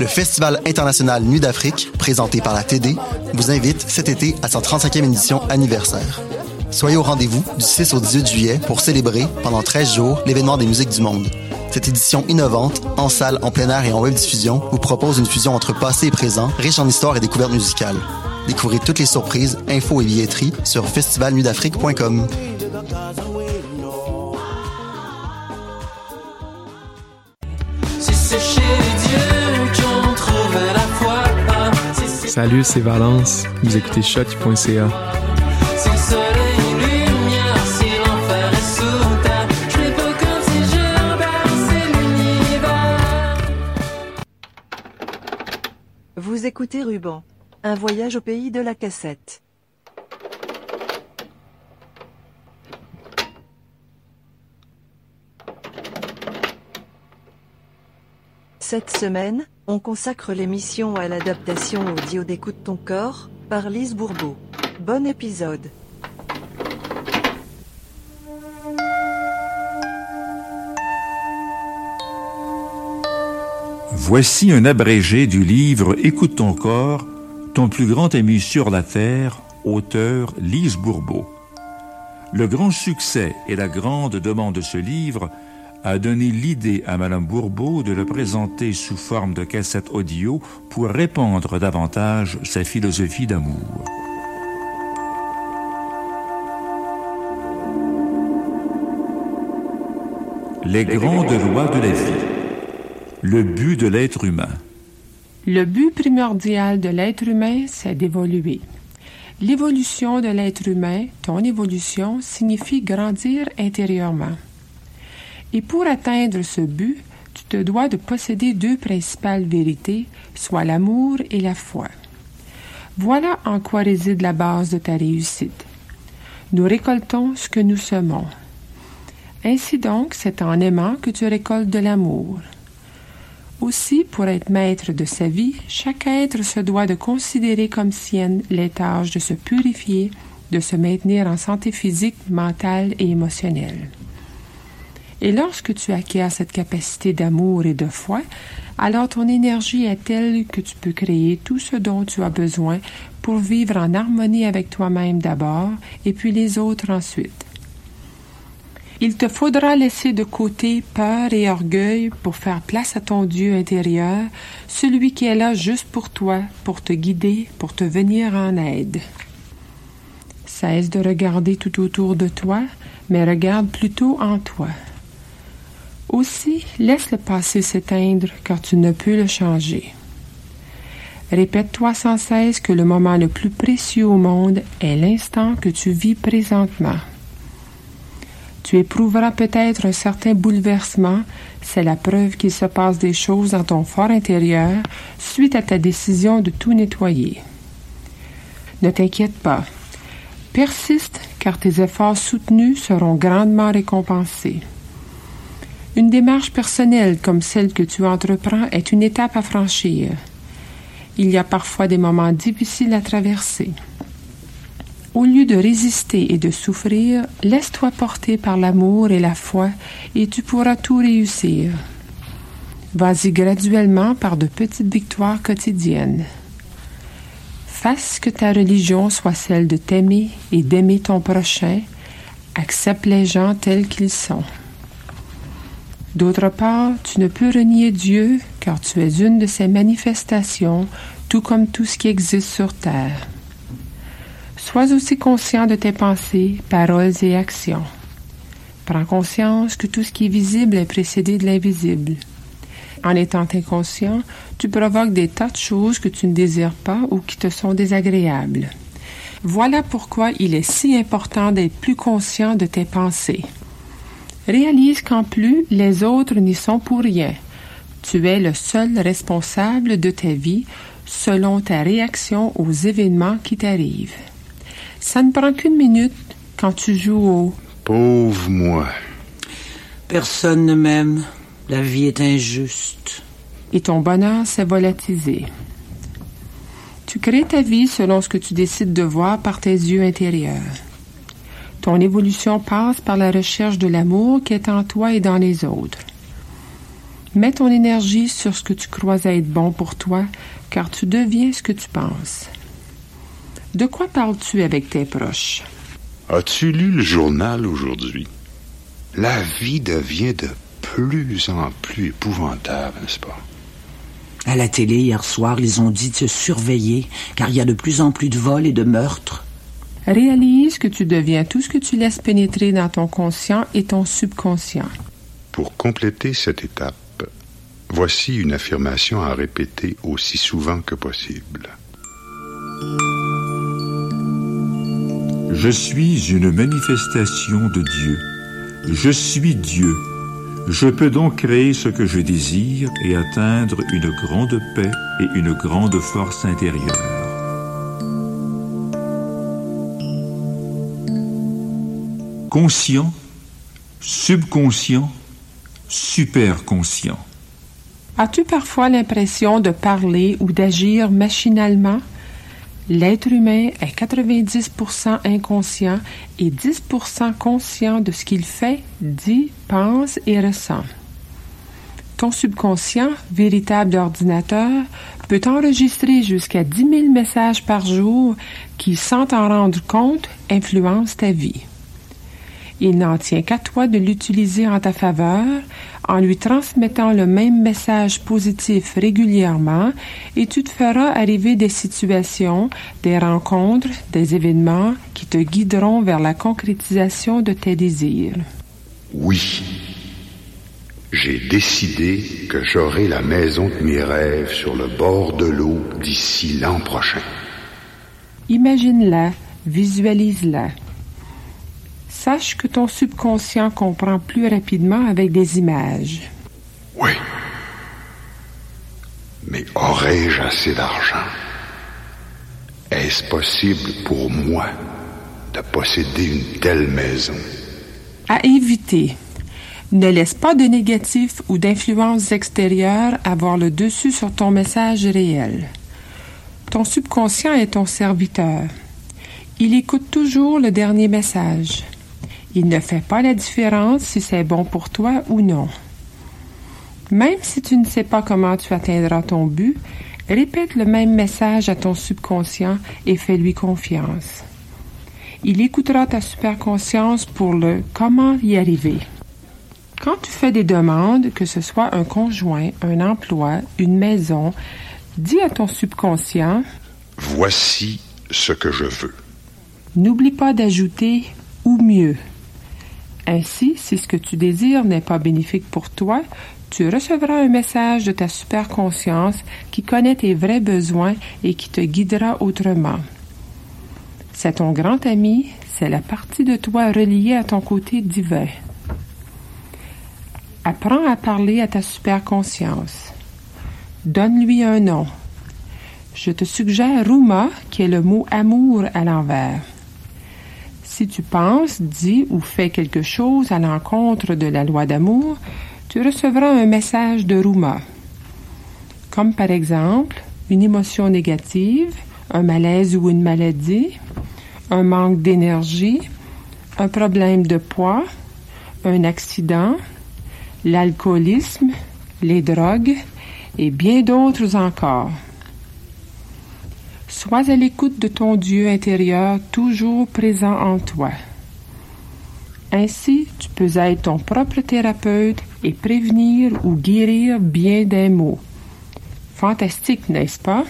Le Festival international Nuit d'Afrique, présenté par la TD, vous invite cet été à sa 35e édition anniversaire. Soyez au rendez-vous du 6 au 18 juillet pour célébrer, pendant 13 jours, l'événement des musiques du monde. Cette édition innovante, en salle, en plein air et en web diffusion, vous propose une fusion entre passé et présent, riche en histoire et découvertes musicales. Découvrez toutes les surprises, infos et billetteries sur festivalnuitdafrique.com. Salut, c'est Valence. Vous écoutez shot.ca. Vous écoutez Ruban. Un voyage au pays de la cassette. Cette semaine, on consacre l'émission à l'adaptation audio d'Écoute ton corps, par Lise Bourbeau. Bon épisode. Voici un abrégé du livre Écoute ton corps, ton plus grand ami sur la terre, auteur Lise Bourbeau. Le grand succès et la grande demande de ce livre a donné l'idée à Madame Bourbeau de le présenter sous forme de cassette audio pour répandre davantage sa philosophie d'amour. Les grandes lois de la vie. Le but de l'être humain. Le but primordial de l'être humain, c'est d'évoluer. L'évolution de l'être humain, ton évolution, signifie grandir intérieurement. Et pour atteindre ce but, tu te dois de posséder deux principales vérités, soit l'amour et la foi. Voilà en quoi réside la base de ta réussite. Nous récoltons ce que nous semons. Ainsi donc, c'est en aimant que tu récoltes de l'amour. Aussi, pour être maître de sa vie, chaque être se doit de considérer comme sienne les tâches de se purifier, de se maintenir en santé physique, mentale et émotionnelle. Et lorsque tu acquiers cette capacité d'amour et de foi, alors ton énergie est telle que tu peux créer tout ce dont tu as besoin pour vivre en harmonie avec toi-même d'abord et puis les autres ensuite. Il te faudra laisser de côté peur et orgueil pour faire place à ton Dieu intérieur, celui qui est là juste pour toi, pour te guider, pour te venir en aide. Cesse de regarder tout autour de toi, mais regarde plutôt en toi. Aussi, laisse le passé s'éteindre car tu ne peux le changer. Répète-toi sans cesse que le moment le plus précieux au monde est l'instant que tu vis présentement. Tu éprouveras peut-être un certain bouleversement, c'est la preuve qu'il se passe des choses dans ton fort intérieur suite à ta décision de tout nettoyer. Ne t'inquiète pas. Persiste car tes efforts soutenus seront grandement récompensés. Une démarche personnelle comme celle que tu entreprends est une étape à franchir. Il y a parfois des moments difficiles à traverser. Au lieu de résister et de souffrir, laisse-toi porter par l'amour et la foi et tu pourras tout réussir. Vas-y graduellement par de petites victoires quotidiennes. Fasse que ta religion soit celle de t'aimer et d'aimer ton prochain. Accepte les gens tels qu'ils sont. D'autre part, tu ne peux renier Dieu car tu es une de ses manifestations, tout comme tout ce qui existe sur terre. Sois aussi conscient de tes pensées, paroles et actions. Prends conscience que tout ce qui est visible est précédé de l'invisible. En étant inconscient, tu provoques des tas de choses que tu ne désires pas ou qui te sont désagréables. Voilà pourquoi il est si important d'être plus conscient de tes pensées. Réalise qu'en plus, les autres n'y sont pour rien. Tu es le seul responsable de ta vie selon ta réaction aux événements qui t'arrivent. Ça ne prend qu'une minute quand tu joues au Pauvre moi. Personne ne m'aime. La vie est injuste. et ton bonheur s'est volatilisé. Tu crées ta vie selon ce que tu décides de voir par tes yeux intérieurs. Ton évolution passe par la recherche de l'amour qui est en toi et dans les autres. Mets ton énergie sur ce que tu crois être bon pour toi, car tu deviens ce que tu penses. De quoi parles-tu avec tes proches? As-tu lu le journal aujourd'hui? La vie devient de plus en plus épouvantable, n'est-ce pas? À la télé, hier soir, ils ont dit de se surveiller, car il y a de plus en plus de vols et de meurtres. Réalise que tu deviens tout ce que tu laisses pénétrer dans ton conscient et ton subconscient. Pour compléter cette étape, voici une affirmation à répéter aussi souvent que possible. Je suis une manifestation de Dieu. Je suis Dieu. Je peux donc créer ce que je désire et atteindre une grande paix et une grande force intérieure. Conscient, subconscient, superconscient. As-tu parfois l'impression de parler ou d'agir machinalement? L'être humain est 90% inconscient et 10% conscient de ce qu'il fait, dit, pense et ressent. Ton subconscient, véritable ordinateur, peut enregistrer jusqu'à 10 000 messages par jour qui, sans t'en rendre compte, influencent ta vie. Il n'en tient qu'à toi de l'utiliser en ta faveur en lui transmettant le même message positif régulièrement et tu te feras arriver des situations, des rencontres, des événements qui te guideront vers la concrétisation de tes désirs. Oui. J'ai décidé que j'aurai la maison de mes rêves sur le bord de l'eau d'ici l'an prochain. Imagine-la, visualise-la. Sache que ton subconscient comprend plus rapidement avec des images. Oui. Mais aurais-je assez d'argent? Est-ce possible pour moi de posséder une telle maison? À éviter. Ne laisse pas de négatifs ou d'influences extérieures avoir le dessus sur ton message réel. Ton subconscient est ton serviteur. Il écoute toujours le dernier message. Il ne fait pas la différence si c'est bon pour toi ou non. Même si tu ne sais pas comment tu atteindras ton but, répète le même message à ton subconscient et fais-lui confiance. Il écoutera ta superconscience pour le comment y arriver. Quand tu fais des demandes, que ce soit un conjoint, un emploi, une maison, dis à ton subconscient Voici ce que je veux. N'oublie pas d'ajouter ou mieux. Ainsi, si ce que tu désires n'est pas bénéfique pour toi, tu recevras un message de ta superconscience qui connaît tes vrais besoins et qui te guidera autrement. C'est ton grand ami, c'est la partie de toi reliée à ton côté divin. Apprends à parler à ta superconscience. Donne-lui un nom. Je te suggère Ruma, qui est le mot amour à l'envers. Si tu penses, dis ou fais quelque chose à l'encontre de la loi d'amour, tu recevras un message de Ruma. Comme par exemple une émotion négative, un malaise ou une maladie, un manque d'énergie, un problème de poids, un accident, l'alcoolisme, les drogues et bien d'autres encore. Sois à l'écoute de ton Dieu intérieur toujours présent en toi. Ainsi, tu peux être ton propre thérapeute et prévenir ou guérir bien des maux. Fantastique, n'est-ce pas?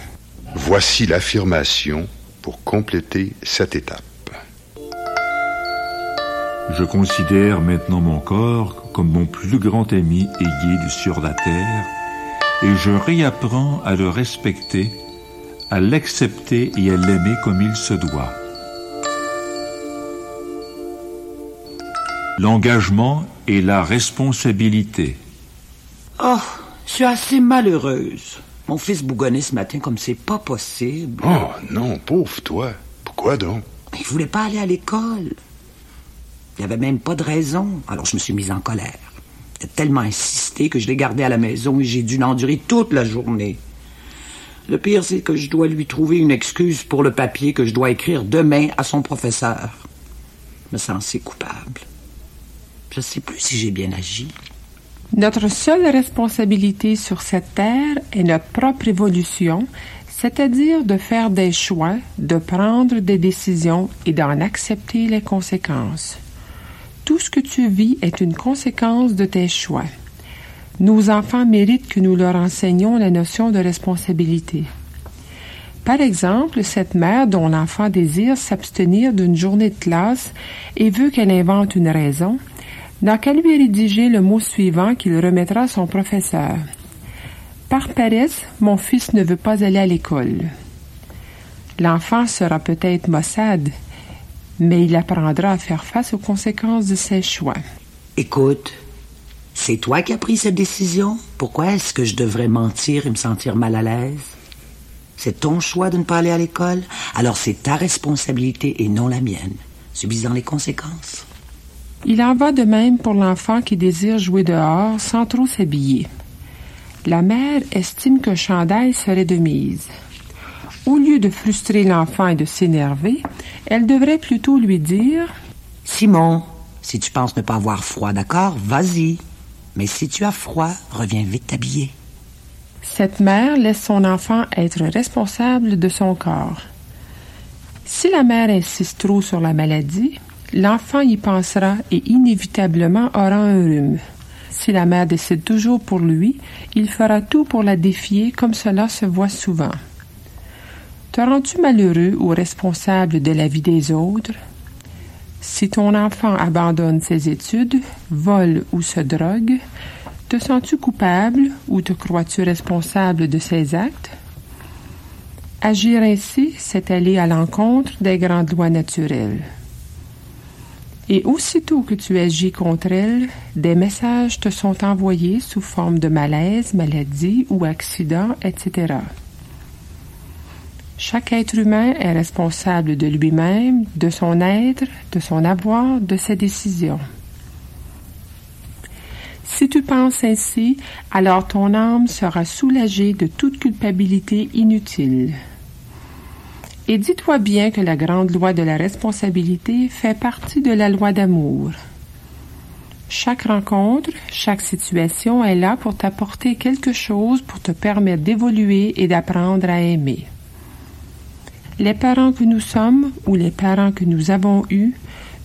Voici l'affirmation pour compléter cette étape. Je considère maintenant mon corps comme mon plus grand ami et guide sur la terre, et je réapprends à le respecter, à l'accepter et à l'aimer comme il se doit. L'engagement et la responsabilité. Oh, je suis assez malheureuse. Mon fils bougonnait ce matin comme c'est pas possible. Oh non, pauvre toi. Pourquoi donc? Il voulait pas aller à l'école. Il n'y avait même pas de raison. Alors je me suis mise en colère. Il a tellement insisté que je l'ai gardé à la maison et j'ai dû l'endurer toute la journée. Le pire, c'est que je dois lui trouver une excuse pour le papier que je dois écrire demain à son professeur. Je me sens coupable. Je ne sais plus si j'ai bien agi. Notre seule responsabilité sur cette terre est notre propre évolution, c'est-à-dire de faire des choix, de prendre des décisions et d'en accepter les conséquences. Tout ce que tu vis est une conséquence de tes choix. Nos enfants méritent que nous leur enseignions la notion de responsabilité. Par exemple, cette mère dont l'enfant désire s'abstenir d'une journée de classe et veut qu'elle invente une raison, n'a qu'à lui rédiger le mot suivant qu'il remettra à son professeur. Par paresse, mon fils ne veut pas aller à l'école. L'enfant sera peut-être maussade, mais il apprendra à faire face aux conséquences de ses choix. Écoute, c'est toi qui as pris cette décision? Pourquoi est-ce que je devrais mentir et me sentir mal à l'aise? C'est ton choix de ne pas aller à l'école, alors c'est ta responsabilité et non la mienne, subissant les conséquences. Il en va de même pour l'enfant qui désire jouer dehors sans trop s'habiller. La mère estime qu'un chandail serait de mise. Au lieu de frustrer l'enfant et de s'énerver, elle devrait plutôt lui dire Simon, si tu penses ne pas avoir froid, d'accord, vas-y. Mais si tu as froid, reviens vite t'habiller. Cette mère laisse son enfant être responsable de son corps. Si la mère insiste trop sur la maladie, l'enfant y pensera et inévitablement aura un rhume. Si la mère décide toujours pour lui, il fera tout pour la défier comme cela se voit souvent. Te rends-tu malheureux ou responsable de la vie des autres? Si ton enfant abandonne ses études, vole ou se drogue, te sens-tu coupable ou te crois-tu responsable de ses actes? Agir ainsi, c'est aller à l'encontre des grandes lois naturelles. Et aussitôt que tu agis contre elles, des messages te sont envoyés sous forme de malaise, maladie ou accident, etc. Chaque être humain est responsable de lui-même, de son être, de son avoir, de ses décisions. Si tu penses ainsi, alors ton âme sera soulagée de toute culpabilité inutile. Et dis-toi bien que la grande loi de la responsabilité fait partie de la loi d'amour. Chaque rencontre, chaque situation est là pour t'apporter quelque chose pour te permettre d'évoluer et d'apprendre à aimer. Les parents que nous sommes ou les parents que nous avons eus,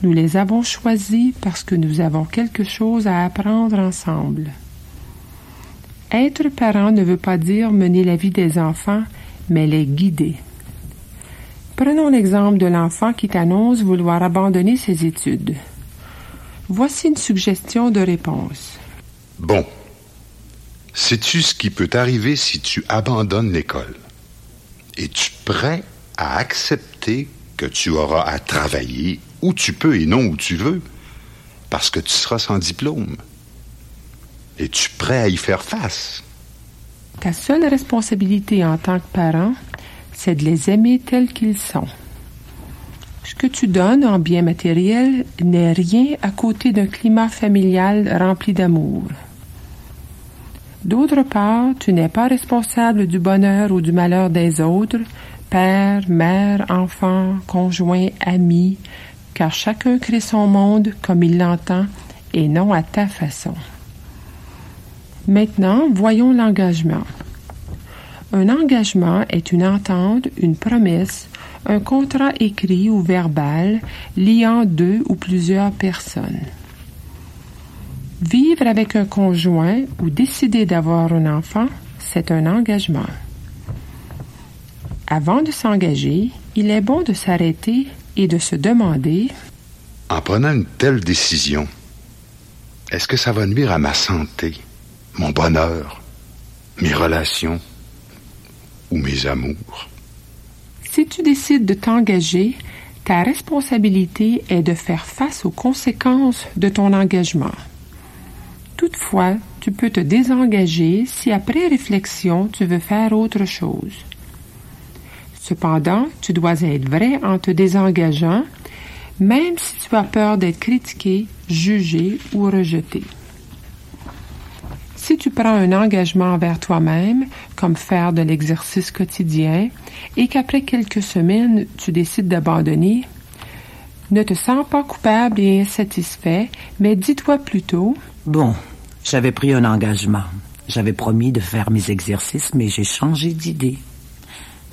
nous les avons choisis parce que nous avons quelque chose à apprendre ensemble. Être parent ne veut pas dire mener la vie des enfants, mais les guider. Prenons l'exemple de l'enfant qui t'annonce vouloir abandonner ses études. Voici une suggestion de réponse. Bon. Sais-tu ce qui peut t'arriver si tu abandonnes l'école? Es-tu prêt à accepter que tu auras à travailler où tu peux et non où tu veux, parce que tu seras sans diplôme. Es-tu prêt à y faire face? Ta seule responsabilité en tant que parent, c'est de les aimer tels qu'ils sont. Ce que tu donnes en bien matériel n'est rien à côté d'un climat familial rempli d'amour. D'autre part, tu n'es pas responsable du bonheur ou du malheur des autres, père, mère, enfant, conjoint, ami, car chacun crée son monde comme il l'entend et non à ta façon. Maintenant, voyons l'engagement. Un engagement est une entente, une promesse, un contrat écrit ou verbal liant deux ou plusieurs personnes. Vivre avec un conjoint ou décider d'avoir un enfant, c'est un engagement. Avant de s'engager, il est bon de s'arrêter et de se demander En prenant une telle décision, est-ce que ça va nuire à ma santé, mon bonheur, mes relations ou mes amours? Si tu décides de t'engager, ta responsabilité est de faire face aux conséquences de ton engagement. Toutefois, tu peux te désengager si après réflexion tu veux faire autre chose. Cependant, tu dois être vrai en te désengageant, même si tu as peur d'être critiqué, jugé ou rejeté. Si tu prends un engagement envers toi-même, comme faire de l'exercice quotidien, et qu'après quelques semaines tu décides d'abandonner, ne te sens pas coupable et insatisfait, mais dis-toi plutôt Bon, J'avais pris un engagement. J'avais promis de faire mes exercices, mais j'ai changé d'idée.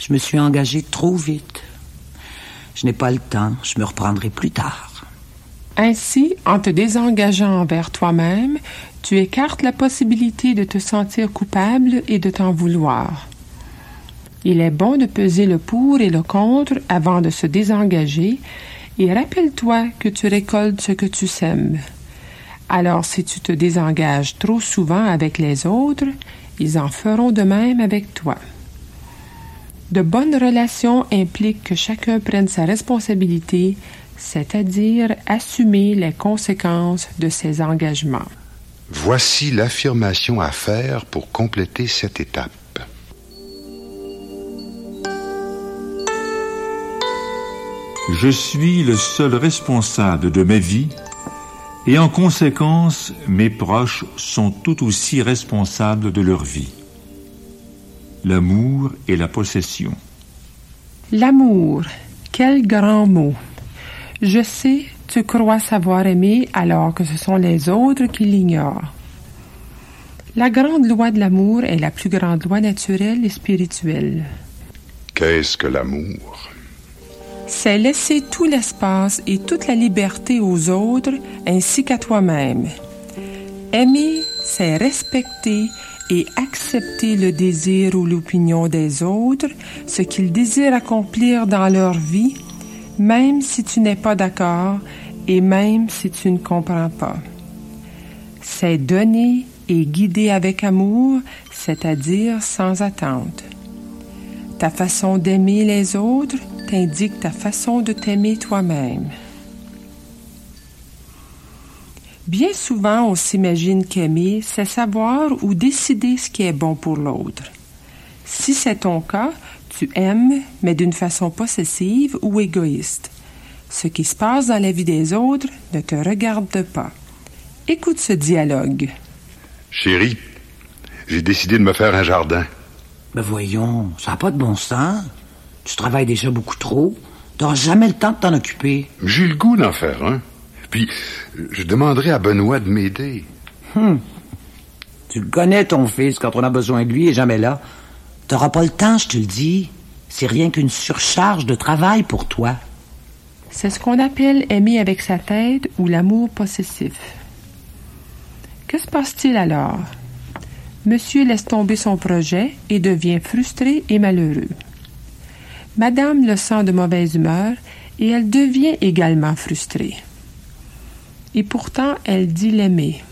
Je me suis engagée trop vite. Je n'ai pas le temps, je me reprendrai plus tard. Ainsi, en te désengageant envers toi-même, tu écartes la possibilité de te sentir coupable et de t'en vouloir. Il est bon de peser le pour et le contre avant de se désengager et rappelle-toi que tu récoltes ce que tu sèmes. Alors si tu te désengages trop souvent avec les autres, ils en feront de même avec toi. De bonnes relations impliquent que chacun prenne sa responsabilité, c'est-à-dire assumer les conséquences de ses engagements. Voici l'affirmation à faire pour compléter cette étape. Je suis le seul responsable de ma vie et en conséquence, mes proches sont tout aussi responsables de leur vie. L'amour et la possession. L'amour, quel grand mot. Je sais, tu crois savoir aimer alors que ce sont les autres qui l'ignorent. La grande loi de l'amour est la plus grande loi naturelle et spirituelle. Qu'est-ce que l'amour? C'est laisser tout l'espace et toute la liberté aux autres ainsi qu'à toi-même. Aimer, c'est respecter et accepter le désir ou l'opinion des autres, ce qu'ils désirent accomplir dans leur vie, même si tu n'es pas d'accord et même si tu ne comprends pas. C'est donner et guider avec amour, c'est-à-dire sans attente. Ta façon d'aimer les autres indique ta façon de t'aimer toi-même. Bien souvent, on s'imagine qu'aimer, c'est savoir ou décider ce qui est bon pour l'autre. Si c'est ton cas, tu aimes, mais d'une façon possessive ou égoïste. Ce qui se passe dans la vie des autres ne te regarde pas. Écoute ce dialogue. Chérie, j'ai décidé de me faire un jardin. Ben voyons, ça n'a pas de bon sens. Tu travailles déjà beaucoup trop. Tu n'auras jamais le temps de t'en occuper. J'ai le goût d'en faire un. Puis, je demanderai à Benoît de m'aider. Hum. Tu le connais, ton fils, quand on a besoin de lui, et jamais là. T'auras pas le temps, je te le dis. C'est rien qu'une surcharge de travail pour toi. C'est ce qu'on appelle aimer avec sa tête ou l'amour possessif. Que se passe-t-il alors? Monsieur laisse tomber son projet et devient frustré et malheureux. Madame le sent de mauvaise humeur et elle devient également frustrée. Et pourtant, elle dit l'aimer.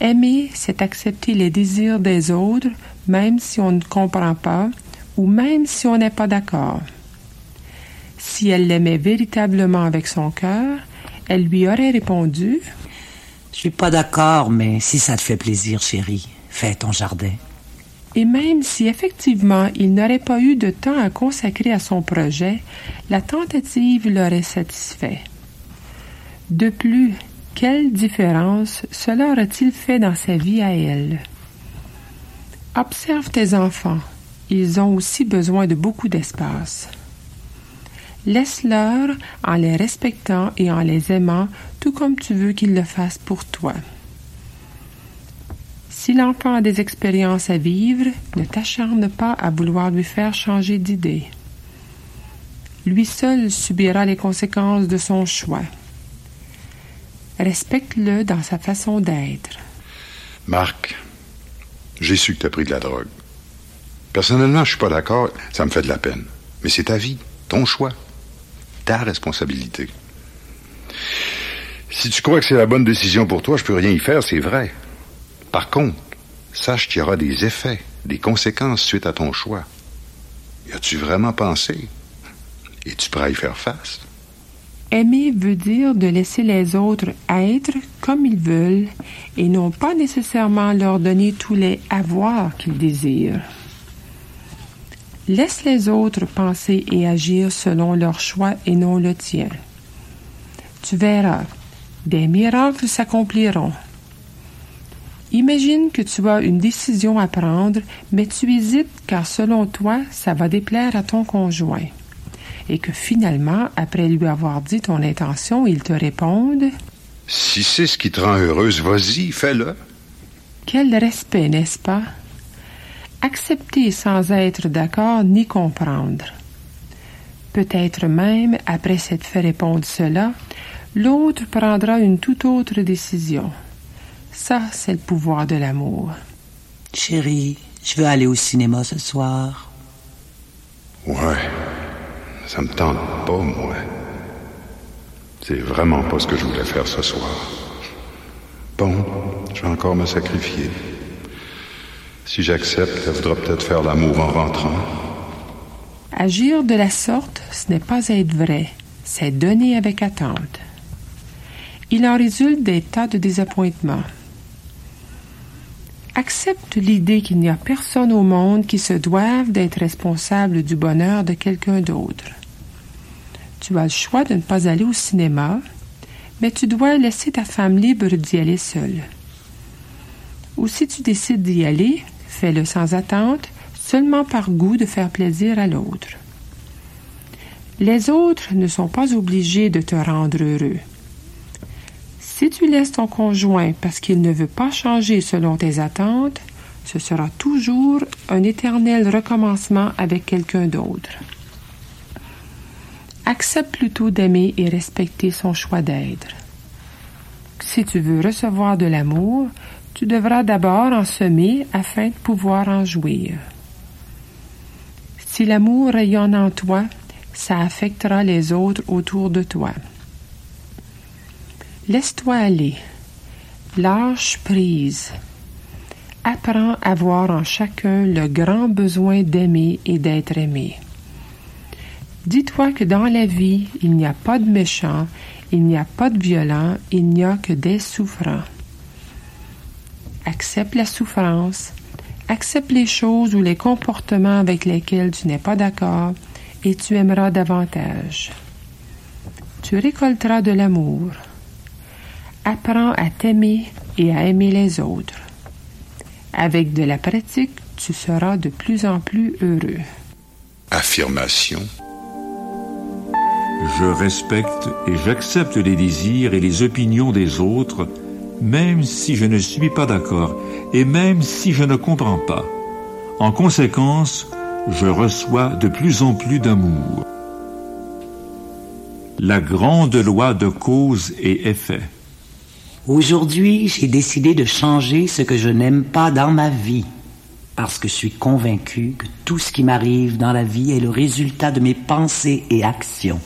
Aimer, c'est accepter les désirs des autres, même si on ne comprend pas ou même si on n'est pas d'accord. Si elle l'aimait véritablement avec son cœur, elle lui aurait répondu Je suis pas d'accord, mais si ça te fait plaisir, chérie, fais ton jardin et même si effectivement il n'aurait pas eu de temps à consacrer à son projet, la tentative l'aurait satisfait. De plus, quelle différence cela aurait-il fait dans sa vie à elle? Observe tes enfants. Ils ont aussi besoin de beaucoup d'espace. Laisse-leur en les respectant et en les aimant tout comme tu veux qu'ils le fassent pour toi. Si l'enfant a des expériences à vivre, ne t'acharne pas à vouloir lui faire changer d'idée. Lui seul subira les conséquences de son choix. Respecte-le dans sa façon d'être. Marc, j'ai su que tu as pris de la drogue. Personnellement, je suis pas d'accord, ça me fait de la peine. Mais c'est ta vie, ton choix, ta responsabilité. Si tu crois que c'est la bonne décision pour toi, je peux rien y faire, c'est vrai. Par contre, sache qu'il y aura des effets, des conséquences suite à ton choix. Y as-tu vraiment pensé? Et tu pourras y faire face? Aimer veut dire de laisser les autres être comme ils veulent et non pas nécessairement leur donner tous les avoirs qu'ils désirent. Laisse les autres penser et agir selon leur choix et non le tien. Tu verras, des miracles s'accompliront. Imagine que tu as une décision à prendre, mais tu hésites car selon toi, ça va déplaire à ton conjoint. Et que finalement, après lui avoir dit ton intention, il te réponde Si c'est ce qui te rend heureuse, vas-y, fais-le. Quel respect, n'est-ce pas? Accepter sans être d'accord ni comprendre. Peut-être même, après s'être fait répondre cela, l'autre prendra une toute autre décision. Ça, c'est le pouvoir de l'amour. Chérie, je veux aller au cinéma ce soir. Ouais. Ça me tente pas, moi. C'est vraiment pas ce que je voulais faire ce soir. Bon, je vais encore me sacrifier. Si j'accepte, elle voudra peut-être faire l'amour en rentrant. Agir de la sorte, ce n'est pas être vrai, c'est donner avec attente. Il en résulte des tas de désappointements. Accepte l'idée qu'il n'y a personne au monde qui se doive d'être responsable du bonheur de quelqu'un d'autre. Tu as le choix de ne pas aller au cinéma, mais tu dois laisser ta femme libre d'y aller seule. Ou si tu décides d'y aller, fais-le sans attente, seulement par goût de faire plaisir à l'autre. Les autres ne sont pas obligés de te rendre heureux. Si tu laisses ton conjoint parce qu'il ne veut pas changer selon tes attentes, ce sera toujours un éternel recommencement avec quelqu'un d'autre. Accepte plutôt d'aimer et respecter son choix d'être. Si tu veux recevoir de l'amour, tu devras d'abord en semer afin de pouvoir en jouir. Si l'amour rayonne en toi, ça affectera les autres autour de toi. Laisse-toi aller. Lâche prise. Apprends à voir en chacun le grand besoin d'aimer et d'être aimé. Dis-toi que dans la vie, il n'y a pas de méchants, il n'y a pas de violents, il n'y a que des souffrants. Accepte la souffrance, accepte les choses ou les comportements avec lesquels tu n'es pas d'accord et tu aimeras davantage. Tu récolteras de l'amour. Apprends à t'aimer et à aimer les autres. Avec de la pratique, tu seras de plus en plus heureux. Affirmation. Je respecte et j'accepte les désirs et les opinions des autres, même si je ne suis pas d'accord et même si je ne comprends pas. En conséquence, je reçois de plus en plus d'amour. La grande loi de cause et effet. Aujourd'hui, j'ai décidé de changer ce que je n'aime pas dans ma vie, parce que je suis convaincu que tout ce qui m'arrive dans la vie est le résultat de mes pensées et actions.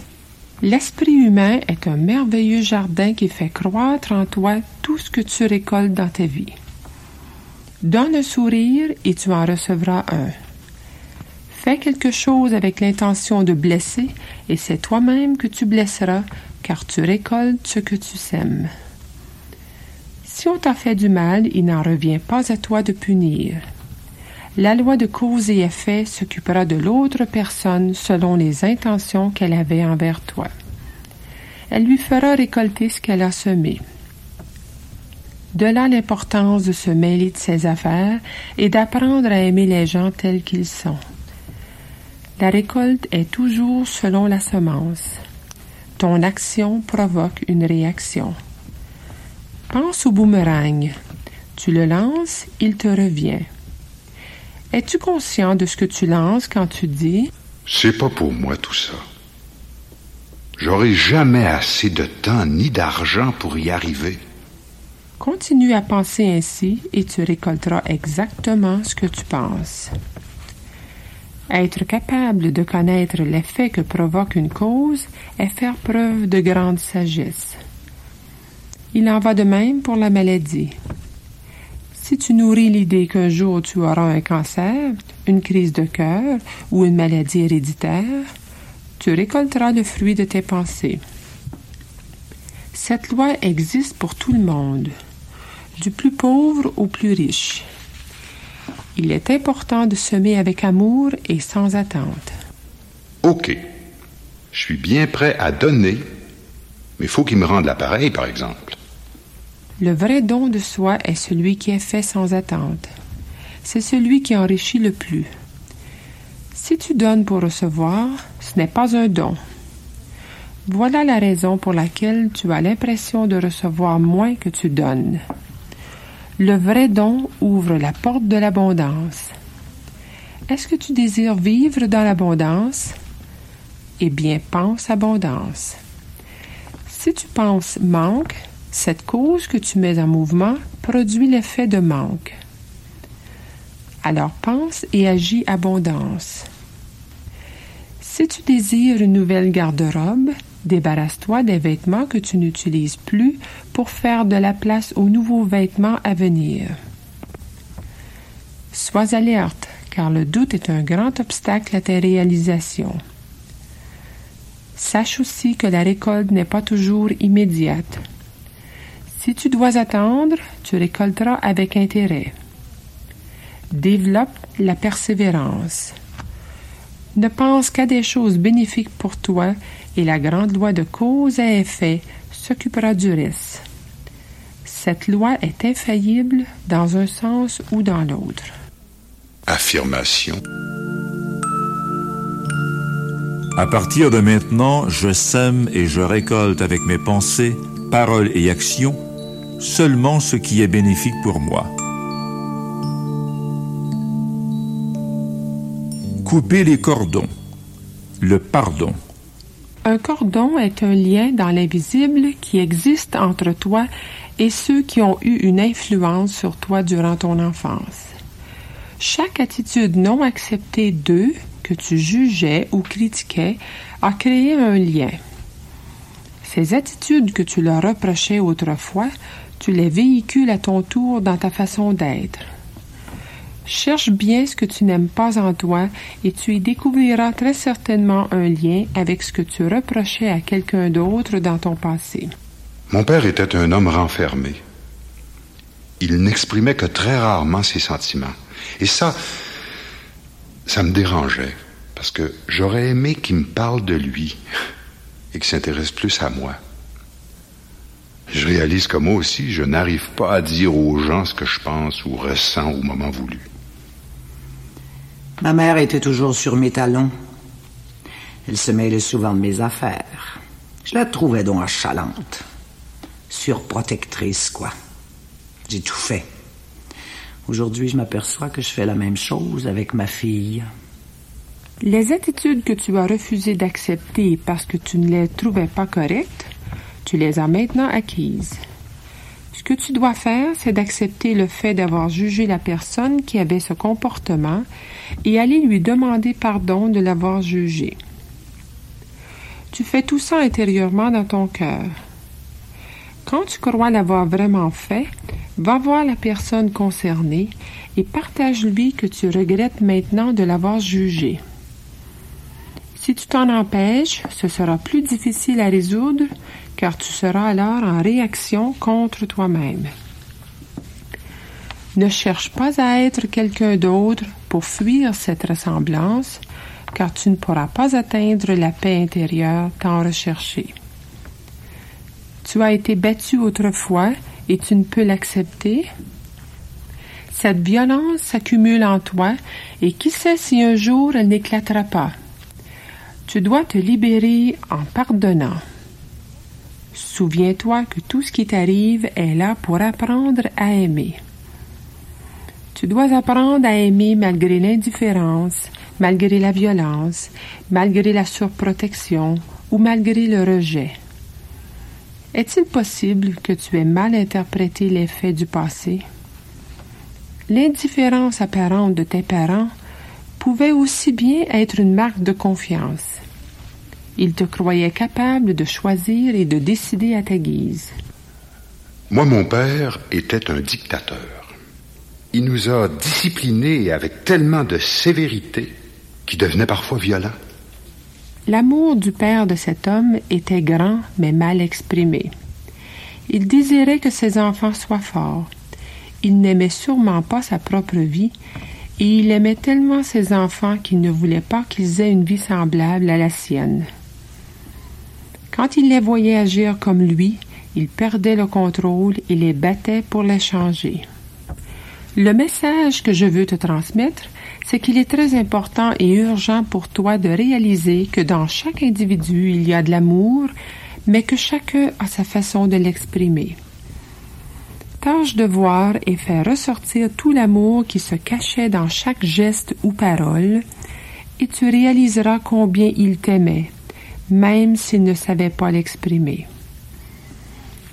L'esprit humain est un merveilleux jardin qui fait croître en toi tout ce que tu récoltes dans ta vie. Donne un sourire et tu en recevras un. Fais quelque chose avec l'intention de blesser et c'est toi-même que tu blesseras car tu récoltes ce que tu sèmes. Si on t'a fait du mal, il n'en revient pas à toi de punir. La loi de cause et effet s'occupera de l'autre personne selon les intentions qu'elle avait envers toi. Elle lui fera récolter ce qu'elle a semé. De là l'importance de se mêler de ses affaires et d'apprendre à aimer les gens tels qu'ils sont. La récolte est toujours selon la semence. Ton action provoque une réaction. Pense au boomerang. Tu le lances, il te revient. Es-tu conscient de ce que tu lances quand tu dis? C'est pas pour moi tout ça. J'aurai jamais assez de temps ni d'argent pour y arriver. Continue à penser ainsi et tu récolteras exactement ce que tu penses. Être capable de connaître l'effet que provoque une cause est faire preuve de grande sagesse. Il en va de même pour la maladie. Si tu nourris l'idée qu'un jour tu auras un cancer, une crise de cœur ou une maladie héréditaire, tu récolteras le fruit de tes pensées. Cette loi existe pour tout le monde, du plus pauvre au plus riche. Il est important de semer avec amour et sans attente. OK. Je suis bien prêt à donner, mais il faut qu'il me rende l'appareil, par exemple. Le vrai don de soi est celui qui est fait sans attente. C'est celui qui enrichit le plus. Si tu donnes pour recevoir, ce n'est pas un don. Voilà la raison pour laquelle tu as l'impression de recevoir moins que tu donnes. Le vrai don ouvre la porte de l'abondance. Est-ce que tu désires vivre dans l'abondance? Eh bien, pense abondance. Si tu penses manque, cette cause que tu mets en mouvement produit l'effet de manque. Alors pense et agis abondance. Si tu désires une nouvelle garde-robe, débarrasse-toi des vêtements que tu n'utilises plus pour faire de la place aux nouveaux vêtements à venir. Sois alerte, car le doute est un grand obstacle à tes réalisations. Sache aussi que la récolte n'est pas toujours immédiate. Si tu dois attendre, tu récolteras avec intérêt. Développe la persévérance. Ne pense qu'à des choses bénéfiques pour toi et la grande loi de cause à effet s'occupera du reste. Cette loi est infaillible dans un sens ou dans l'autre. Affirmation. À partir de maintenant, je sème et je récolte avec mes pensées, paroles et actions seulement ce qui est bénéfique pour moi. Couper les cordons. Le pardon. Un cordon est un lien dans l'invisible qui existe entre toi et ceux qui ont eu une influence sur toi durant ton enfance. Chaque attitude non acceptée d'eux, que tu jugeais ou critiquais, a créé un lien. Ces attitudes que tu leur reprochais autrefois, tu les véhicules à ton tour dans ta façon d'être. Cherche bien ce que tu n'aimes pas en toi et tu y découvriras très certainement un lien avec ce que tu reprochais à quelqu'un d'autre dans ton passé. Mon père était un homme renfermé. Il n'exprimait que très rarement ses sentiments. Et ça, ça me dérangeait, parce que j'aurais aimé qu'il me parle de lui et qu'il s'intéresse plus à moi. Je réalise que moi aussi, je n'arrive pas à dire aux gens ce que je pense ou ressens au moment voulu. Ma mère était toujours sur mes talons. Elle se mêlait souvent de mes affaires. Je la trouvais donc achalante. Surprotectrice, quoi. J'ai tout fait. Aujourd'hui, je m'aperçois que je fais la même chose avec ma fille. Les attitudes que tu as refusé d'accepter parce que tu ne les trouvais pas correctes, tu les as maintenant acquises. Ce que tu dois faire, c'est d'accepter le fait d'avoir jugé la personne qui avait ce comportement et aller lui demander pardon de l'avoir jugé. Tu fais tout ça intérieurement dans ton cœur. Quand tu crois l'avoir vraiment fait, va voir la personne concernée et partage-lui que tu regrettes maintenant de l'avoir jugé. Si tu t'en empêches, ce sera plus difficile à résoudre car tu seras alors en réaction contre toi-même. Ne cherche pas à être quelqu'un d'autre pour fuir cette ressemblance, car tu ne pourras pas atteindre la paix intérieure tant recherchée. Tu as été battu autrefois et tu ne peux l'accepter. Cette violence s'accumule en toi et qui sait si un jour elle n'éclatera pas. Tu dois te libérer en pardonnant. Souviens-toi que tout ce qui t'arrive est là pour apprendre à aimer. Tu dois apprendre à aimer malgré l'indifférence, malgré la violence, malgré la surprotection ou malgré le rejet. Est-il possible que tu aies mal interprété les faits du passé? L'indifférence apparente de tes parents pouvait aussi bien être une marque de confiance. Ils te croyaient capable de choisir et de décider à ta guise. Moi, mon père était un dictateur. Il nous a disciplinés avec tellement de sévérité qu'il devenait parfois violent. L'amour du père de cet homme était grand mais mal exprimé. Il désirait que ses enfants soient forts. Il n'aimait sûrement pas sa propre vie et il aimait tellement ses enfants qu'il ne voulait pas qu'ils aient une vie semblable à la sienne. Quand il les voyait agir comme lui, il perdait le contrôle et les battait pour les changer. Le message que je veux te transmettre, c'est qu'il est très important et urgent pour toi de réaliser que dans chaque individu, il y a de l'amour, mais que chacun a sa façon de l'exprimer. Tâche de voir et faire ressortir tout l'amour qui se cachait dans chaque geste ou parole, et tu réaliseras combien il t'aimait, même s'il ne savait pas l'exprimer.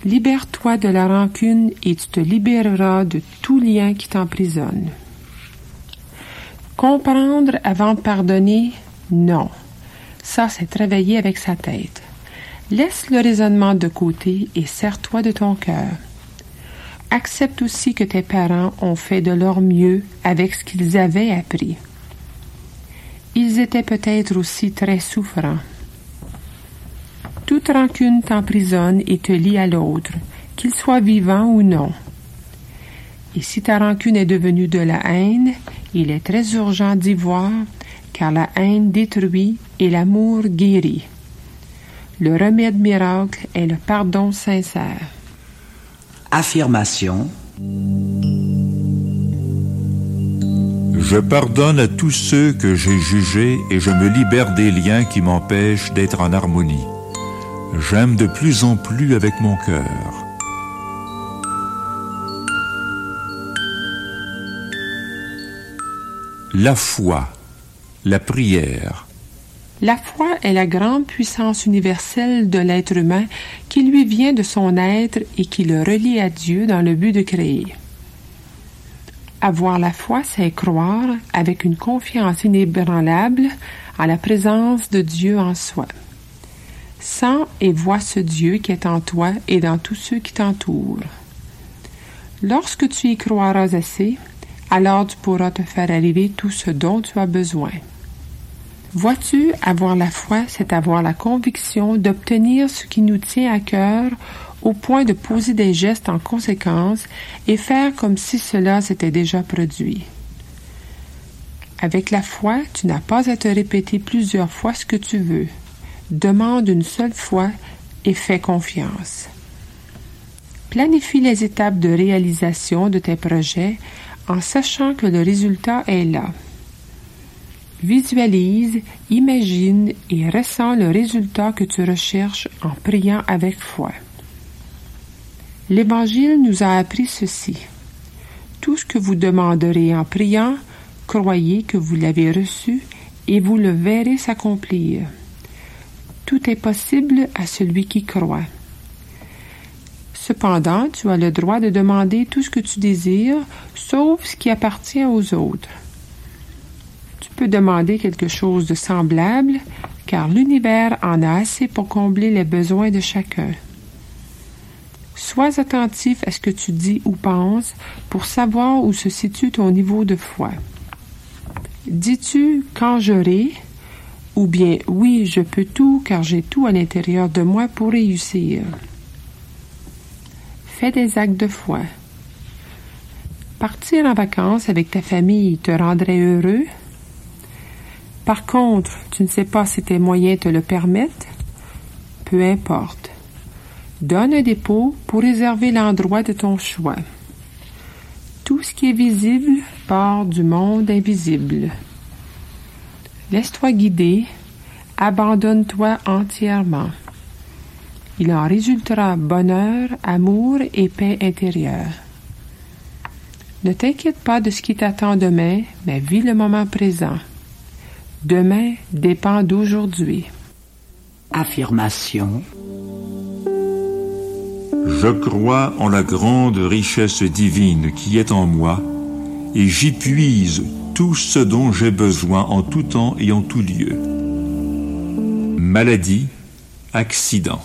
Libère-toi de la rancune et tu te libéreras de tout lien qui t'emprisonne. Comprendre avant de pardonner, non. Ça, c'est travailler avec sa tête. Laisse le raisonnement de côté et serre-toi de ton cœur. Accepte aussi que tes parents ont fait de leur mieux avec ce qu'ils avaient appris. Ils étaient peut-être aussi très souffrants. Toute rancune t'emprisonne et te lie à l'autre, qu'il soit vivant ou non. Et si ta rancune est devenue de la haine, il est très urgent d'y voir, car la haine détruit et l'amour guérit. Le remède miracle est le pardon sincère. Affirmation. Je pardonne à tous ceux que j'ai jugés et je me libère des liens qui m'empêchent d'être en harmonie. J'aime de plus en plus avec mon cœur. La foi, la prière, la foi est la grande puissance universelle de l'être humain qui lui vient de son être et qui le relie à Dieu dans le but de créer. Avoir la foi, c'est croire avec une confiance inébranlable à la présence de Dieu en soi. Sens et vois ce Dieu qui est en toi et dans tous ceux qui t'entourent. Lorsque tu y croiras assez, alors tu pourras te faire arriver tout ce dont tu as besoin. Vois-tu, avoir la foi, c'est avoir la conviction d'obtenir ce qui nous tient à cœur au point de poser des gestes en conséquence et faire comme si cela s'était déjà produit. Avec la foi, tu n'as pas à te répéter plusieurs fois ce que tu veux. Demande une seule fois et fais confiance. Planifie les étapes de réalisation de tes projets en sachant que le résultat est là. Visualise, imagine et ressens le résultat que tu recherches en priant avec foi. L'Évangile nous a appris ceci. Tout ce que vous demanderez en priant, croyez que vous l'avez reçu et vous le verrez s'accomplir. Tout est possible à celui qui croit. Cependant, tu as le droit de demander tout ce que tu désires, sauf ce qui appartient aux autres peut demander quelque chose de semblable, car l'univers en a assez pour combler les besoins de chacun. Sois attentif à ce que tu dis ou penses pour savoir où se situe ton niveau de foi. Dis-tu quand j'aurai ou bien oui, je peux tout car j'ai tout à l'intérieur de moi pour réussir. Fais des actes de foi. Partir en vacances avec ta famille te rendrait heureux? Par contre, tu ne sais pas si tes moyens te le permettent? Peu importe. Donne un dépôt pour réserver l'endroit de ton choix. Tout ce qui est visible part du monde invisible. Laisse-toi guider, abandonne-toi entièrement. Il en résultera bonheur, amour et paix intérieure. Ne t'inquiète pas de ce qui t'attend demain, mais vis le moment présent. Demain dépend d'aujourd'hui. Affirmation. Je crois en la grande richesse divine qui est en moi, et j'y puise tout ce dont j'ai besoin en tout temps et en tout lieu. Maladie, accident.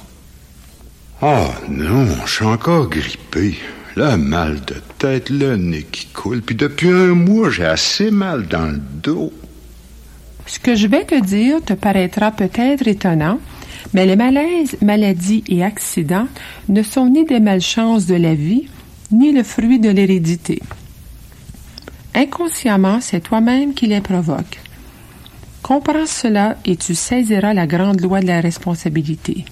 Ah non, je suis encore grippé. Le mal de tête, le nez qui coule, puis depuis un mois, j'ai assez mal dans le dos. Ce que je vais te dire te paraîtra peut-être étonnant, mais les malaises, maladies et accidents ne sont ni des malchances de la vie, ni le fruit de l'hérédité. Inconsciemment, c'est toi-même qui les provoques. Comprends cela et tu saisiras la grande loi de la responsabilité.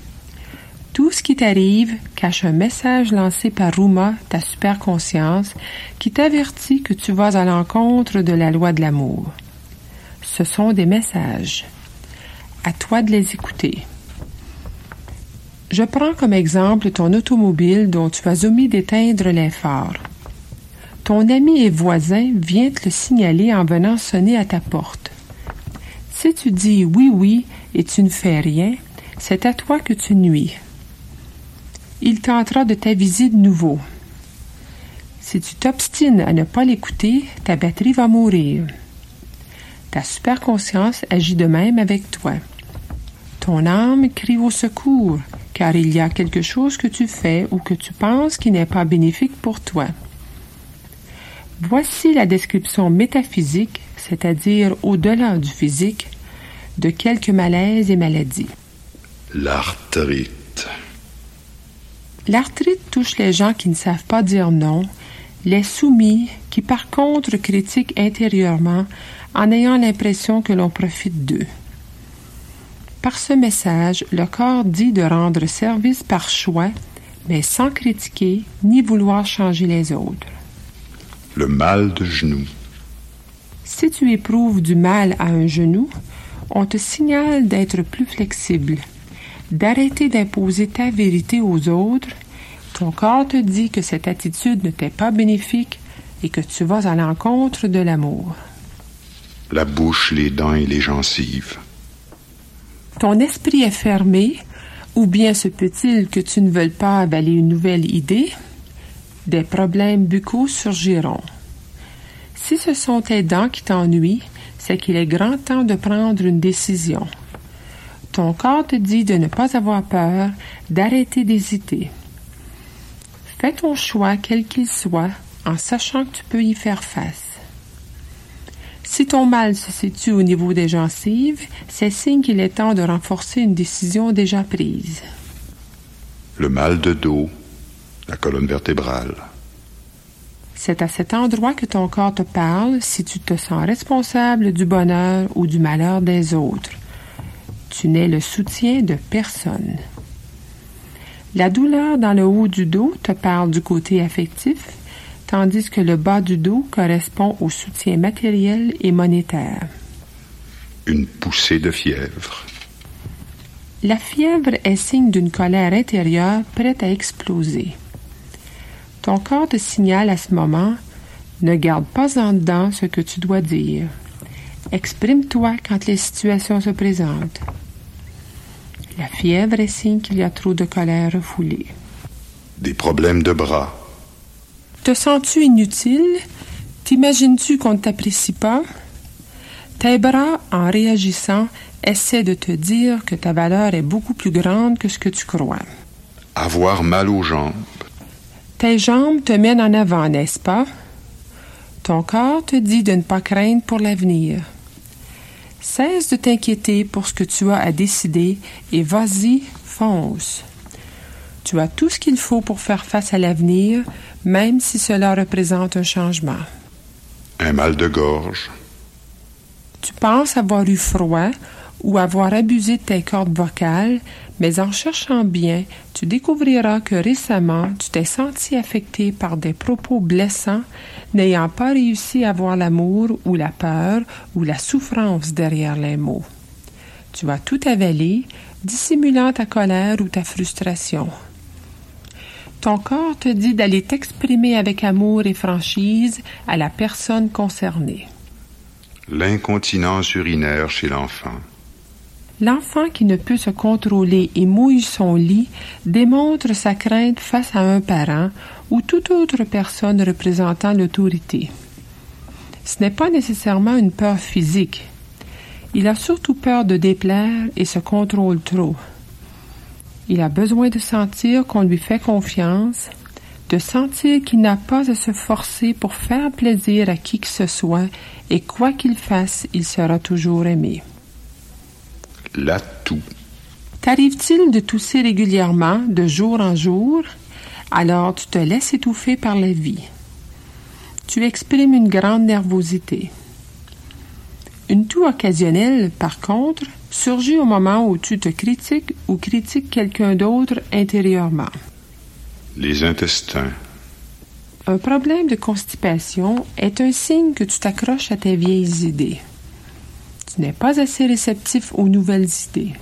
Tout ce qui t'arrive cache un message lancé par Ruma, ta superconscience, qui t'avertit que tu vas à l'encontre de la loi de l'amour ce sont des messages. À toi de les écouter. Je prends comme exemple ton automobile dont tu as omis d'éteindre les phares. Ton ami et voisin vient te le signaler en venant sonner à ta porte. Si tu dis oui, oui et tu ne fais rien, c'est à toi que tu nuis. Il tentera de t'aviser de nouveau. Si tu t'obstines à ne pas l'écouter, ta batterie va mourir. Ta superconscience agit de même avec toi. Ton âme crie au secours, car il y a quelque chose que tu fais ou que tu penses qui n'est pas bénéfique pour toi. Voici la description métaphysique, c'est-à-dire au-delà du physique, de quelques malaises et maladies. L'arthrite. L'arthrite touche les gens qui ne savent pas dire non, les soumis qui par contre critiquent intérieurement en ayant l'impression que l'on profite d'eux. Par ce message, le corps dit de rendre service par choix, mais sans critiquer ni vouloir changer les autres. Le mal de genou. Si tu éprouves du mal à un genou, on te signale d'être plus flexible, d'arrêter d'imposer ta vérité aux autres. Ton corps te dit que cette attitude ne t'est pas bénéfique et que tu vas à l'encontre de l'amour. La bouche, les dents et les gencives. Ton esprit est fermé, ou bien se peut-il que tu ne veuilles pas avaler une nouvelle idée, des problèmes buccaux surgiront. Si ce sont tes dents qui t'ennuient, c'est qu'il est grand temps de prendre une décision. Ton corps te dit de ne pas avoir peur, d'arrêter d'hésiter. Fais ton choix, quel qu'il soit, en sachant que tu peux y faire face. Si ton mal se situe au niveau des gencives, c'est signe qu'il est temps de renforcer une décision déjà prise. Le mal de dos, la colonne vertébrale. C'est à cet endroit que ton corps te parle si tu te sens responsable du bonheur ou du malheur des autres. Tu n'es le soutien de personne. La douleur dans le haut du dos te parle du côté affectif, tandis que le bas du dos correspond au soutien matériel et monétaire. Une poussée de fièvre. La fièvre est signe d'une colère intérieure prête à exploser. Ton corps te signale à ce moment ne garde pas en dedans ce que tu dois dire. Exprime-toi quand les situations se présentent. La fièvre est signe qu'il y a trop de colère refoulée. Des problèmes de bras. Te sens-tu inutile? T'imagines-tu qu'on ne t'apprécie pas? Tes bras, en réagissant, essaient de te dire que ta valeur est beaucoup plus grande que ce que tu crois. Avoir mal aux jambes. Tes jambes te mènent en avant, n'est-ce pas? Ton corps te dit de ne pas craindre pour l'avenir. Cesse de t'inquiéter pour ce que tu as à décider et vas-y, fonce. Tu as tout ce qu'il faut pour faire face à l'avenir, même si cela représente un changement. Un mal de gorge. Tu penses avoir eu froid ou avoir abusé de tes cordes vocales, mais en cherchant bien, tu découvriras que récemment, tu t'es senti affecté par des propos blessants, n'ayant pas réussi à voir l'amour ou la peur ou la souffrance derrière les mots. Tu vas tout avaler, dissimulant ta colère ou ta frustration. Ton corps te dit d'aller t'exprimer avec amour et franchise à la personne concernée. L'incontinence urinaire chez l'enfant. L'enfant qui ne peut se contrôler et mouille son lit démontre sa crainte face à un parent ou toute autre personne représentant l'autorité. Ce n'est pas nécessairement une peur physique. Il a surtout peur de déplaire et se contrôle trop. Il a besoin de sentir qu'on lui fait confiance, de sentir qu'il n'a pas à se forcer pour faire plaisir à qui que ce soit et quoi qu'il fasse, il sera toujours aimé. L'atout. T'arrive-t-il de tousser régulièrement, de jour en jour? Alors tu te laisses étouffer par la vie. Tu exprimes une grande nervosité. Une toux occasionnelle, par contre, surgit au moment où tu te critiques ou critiques quelqu'un d'autre intérieurement. Les intestins. Un problème de constipation est un signe que tu t'accroches à tes vieilles idées. Tu n'es pas assez réceptif aux nouvelles idées.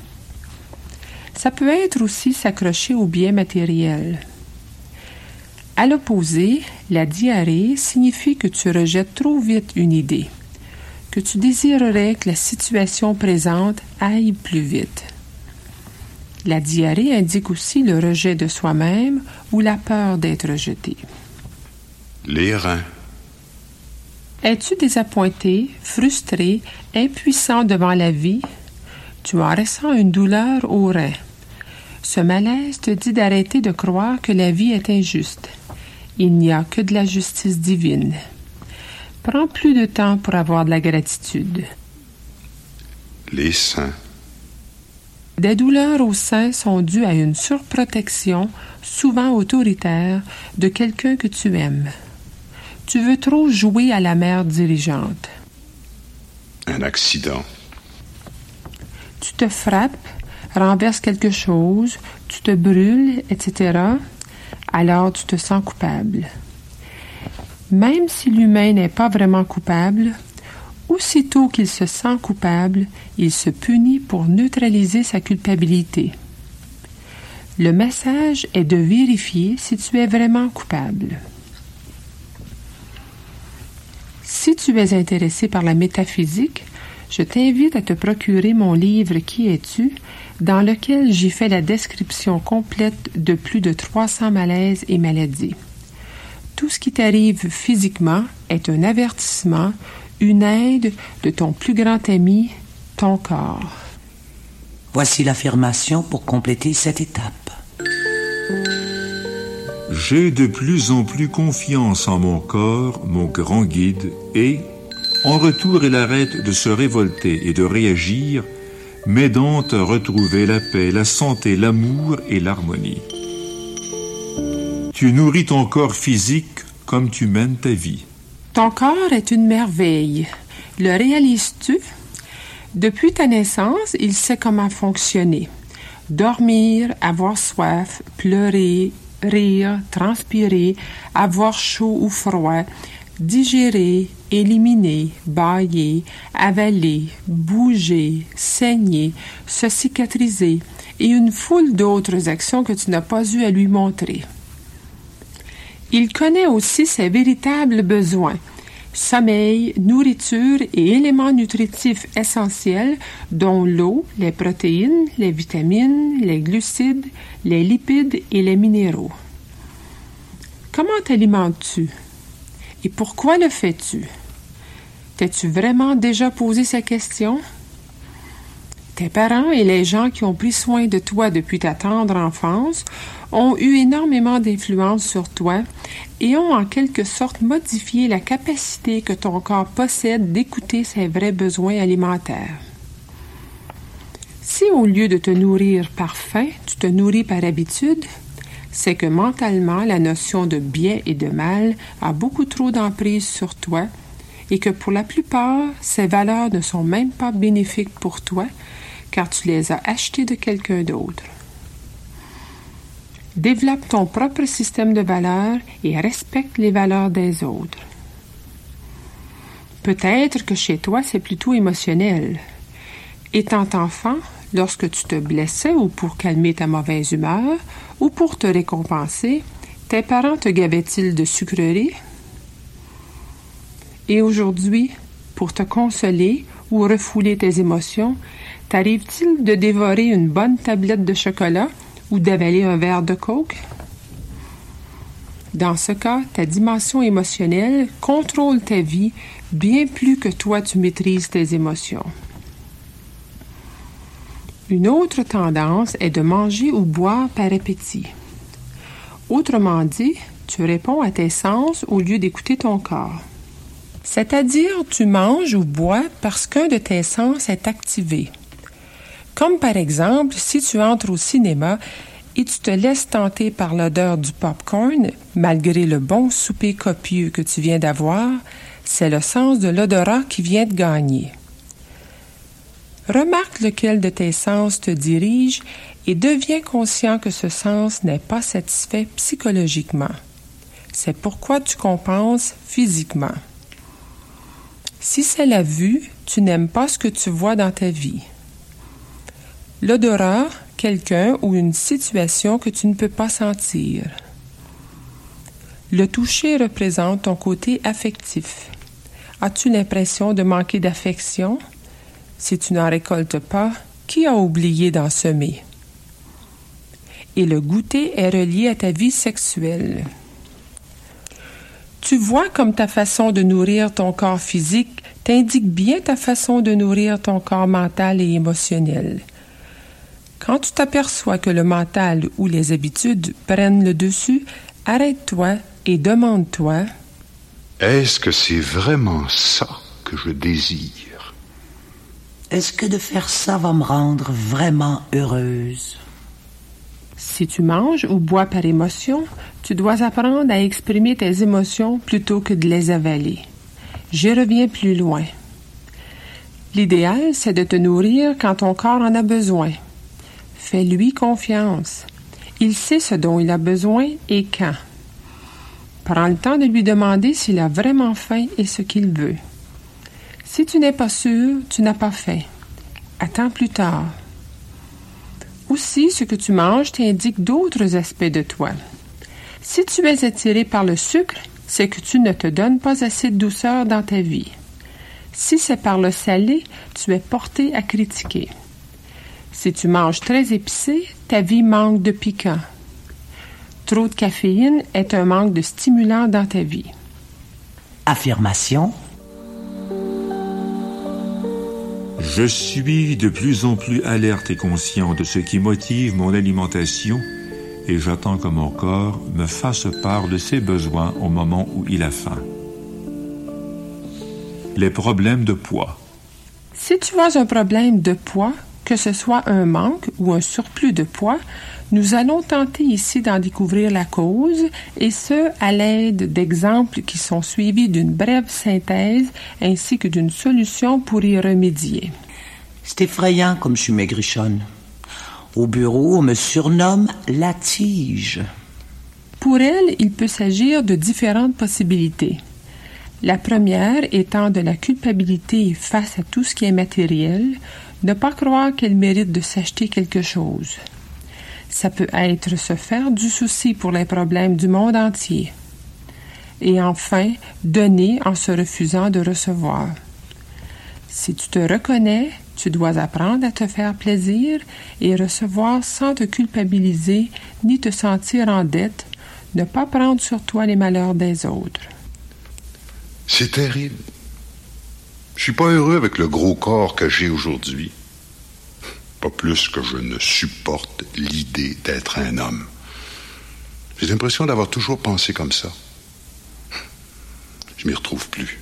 Ça peut être aussi s'accrocher aux biens matériels. À l'opposé, la diarrhée signifie que tu rejettes trop vite une idée, que tu désirerais que la situation présente aille plus vite. La diarrhée indique aussi le rejet de soi-même ou la peur d'être rejeté. Les reins. Es-tu désappointé, frustré, impuissant devant la vie? Tu en ressens une douleur au rein. Ce malaise te dit d'arrêter de croire que la vie est injuste. Il n'y a que de la justice divine. Prends plus de temps pour avoir de la gratitude. Les seins. Des douleurs au sein sont dues à une surprotection, souvent autoritaire, de quelqu'un que tu aimes. Tu veux trop jouer à la mère dirigeante. Un accident. Tu te frappes, renverses quelque chose, tu te brûles, etc. Alors tu te sens coupable. Même si l'humain n'est pas vraiment coupable, aussitôt qu'il se sent coupable, il se punit pour neutraliser sa culpabilité. Le message est de vérifier si tu es vraiment coupable. Si tu es intéressé par la métaphysique, je t'invite à te procurer mon livre Qui es-tu, dans lequel j'y fais la description complète de plus de 300 malaises et maladies. Tout ce qui t'arrive physiquement est un avertissement, une aide de ton plus grand ami, ton corps. Voici l'affirmation pour compléter cette étape. J'ai de plus en plus confiance en mon corps, mon grand guide, et, en retour, il arrête de se révolter et de réagir, m'aidant à retrouver la paix, la santé, l'amour et l'harmonie. Tu nourris ton corps physique comme tu mènes ta vie. Ton corps est une merveille. Le réalises-tu? Depuis ta naissance, il sait comment fonctionner. Dormir, avoir soif, pleurer, rire, transpirer, avoir chaud ou froid, digérer, éliminer, bailler, avaler, bouger, saigner, se cicatriser et une foule d'autres actions que tu n'as pas eu à lui montrer. Il connaît aussi ses véritables besoins sommeil, nourriture et éléments nutritifs essentiels dont l'eau, les protéines, les vitamines, les glucides, les lipides et les minéraux. Comment t'alimentes-tu? Et pourquoi le fais-tu? T'es-tu vraiment déjà posé ces questions? Tes parents et les gens qui ont pris soin de toi depuis ta tendre enfance ont eu énormément d'influence sur toi et ont en quelque sorte modifié la capacité que ton corps possède d'écouter ses vrais besoins alimentaires. Si au lieu de te nourrir par faim, tu te nourris par habitude, c'est que mentalement la notion de bien et de mal a beaucoup trop d'emprise sur toi et que pour la plupart, ces valeurs ne sont même pas bénéfiques pour toi car tu les as achetées de quelqu'un d'autre. Développe ton propre système de valeurs et respecte les valeurs des autres. Peut-être que chez toi, c'est plutôt émotionnel. Étant enfant, lorsque tu te blessais ou pour calmer ta mauvaise humeur ou pour te récompenser, tes parents te gavaient-ils de sucreries? Et aujourd'hui, pour te consoler ou refouler tes émotions, t'arrive-t-il de dévorer une bonne tablette de chocolat ou d'avaler un verre de coke? Dans ce cas, ta dimension émotionnelle contrôle ta vie bien plus que toi tu maîtrises tes émotions. Une autre tendance est de manger ou boire par appétit. Autrement dit, tu réponds à tes sens au lieu d'écouter ton corps. C'est-à-dire, tu manges ou bois parce qu'un de tes sens est activé. Comme par exemple, si tu entres au cinéma et tu te laisses tenter par l'odeur du popcorn, malgré le bon souper copieux que tu viens d'avoir, c'est le sens de l'odorat qui vient de gagner. Remarque lequel de tes sens te dirige et deviens conscient que ce sens n'est pas satisfait psychologiquement. C'est pourquoi tu compenses physiquement. Si c'est la vue, tu n'aimes pas ce que tu vois dans ta vie. L'odorat, quelqu'un ou une situation que tu ne peux pas sentir. Le toucher représente ton côté affectif. As-tu l'impression de manquer d'affection? Si tu n'en récoltes pas, qui a oublié d'en semer? Et le goûter est relié à ta vie sexuelle. Tu vois comme ta façon de nourrir ton corps physique t'indique bien ta façon de nourrir ton corps mental et émotionnel. Quand tu t'aperçois que le mental ou les habitudes prennent le dessus, arrête-toi et demande-toi Est-ce que c'est vraiment ça que je désire? Est-ce que de faire ça va me rendre vraiment heureuse? Si tu manges ou bois par émotion, tu dois apprendre à exprimer tes émotions plutôt que de les avaler. J'y reviens plus loin. L'idéal, c'est de te nourrir quand ton corps en a besoin. Fais-lui confiance. Il sait ce dont il a besoin et quand. Prends le temps de lui demander s'il a vraiment faim et ce qu'il veut. Si tu n'es pas sûr, tu n'as pas faim. Attends plus tard. Aussi, ce que tu manges t'indique d'autres aspects de toi. Si tu es attiré par le sucre, c'est que tu ne te donnes pas assez de douceur dans ta vie. Si c'est par le salé, tu es porté à critiquer. Si tu manges très épicé, ta vie manque de piquant. Trop de caféine est un manque de stimulant dans ta vie. Affirmation. Je suis de plus en plus alerte et conscient de ce qui motive mon alimentation et j'attends que mon corps me fasse part de ses besoins au moment où il a faim. Les problèmes de poids. Si tu as un problème de poids, que ce soit un manque ou un surplus de poids, nous allons tenter ici d'en découvrir la cause, et ce, à l'aide d'exemples qui sont suivis d'une brève synthèse ainsi que d'une solution pour y remédier. C'est effrayant comme je suis maigrichonne. Au bureau, on me surnomme la tige. Pour elle, il peut s'agir de différentes possibilités. La première étant de la culpabilité face à tout ce qui est matériel, ne pas croire qu'elle mérite de s'acheter quelque chose. Ça peut être se faire du souci pour les problèmes du monde entier. Et enfin, donner en se refusant de recevoir. Si tu te reconnais, tu dois apprendre à te faire plaisir et recevoir sans te culpabiliser ni te sentir en dette, ne pas prendre sur toi les malheurs des autres. C'est terrible. Je suis pas heureux avec le gros corps que j'ai aujourd'hui. Pas plus que je ne supporte l'idée d'être un homme. J'ai l'impression d'avoir toujours pensé comme ça. Je m'y retrouve plus.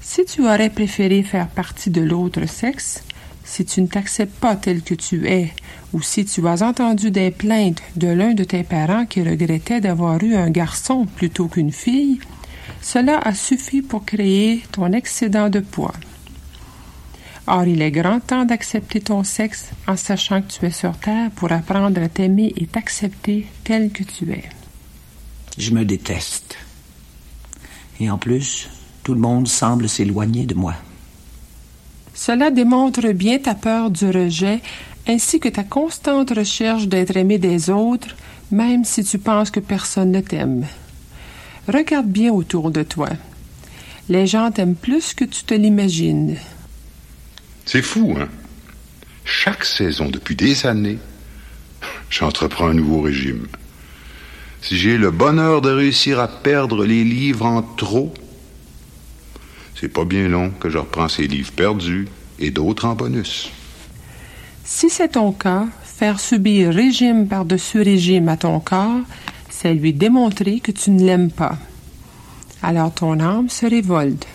Si tu aurais préféré faire partie de l'autre sexe, si tu ne t'acceptes pas tel que tu es, ou si tu as entendu des plaintes de l'un de tes parents qui regrettait d'avoir eu un garçon plutôt qu'une fille, cela a suffi pour créer ton excédent de poids. Or, il est grand temps d'accepter ton sexe en sachant que tu es sur Terre pour apprendre à t'aimer et t'accepter tel que tu es. Je me déteste. Et en plus, tout le monde semble s'éloigner de moi. Cela démontre bien ta peur du rejet ainsi que ta constante recherche d'être aimé des autres, même si tu penses que personne ne t'aime. Regarde bien autour de toi. Les gens t'aiment plus que tu te l'imagines. C'est fou, hein? Chaque saison, depuis des années, j'entreprends un nouveau régime. Si j'ai le bonheur de réussir à perdre les livres en trop, c'est pas bien long que je reprends ces livres perdus et d'autres en bonus. Si c'est ton cas, faire subir régime par-dessus régime à ton corps, c'est lui démontrer que tu ne l'aimes pas. Alors ton âme se révolte.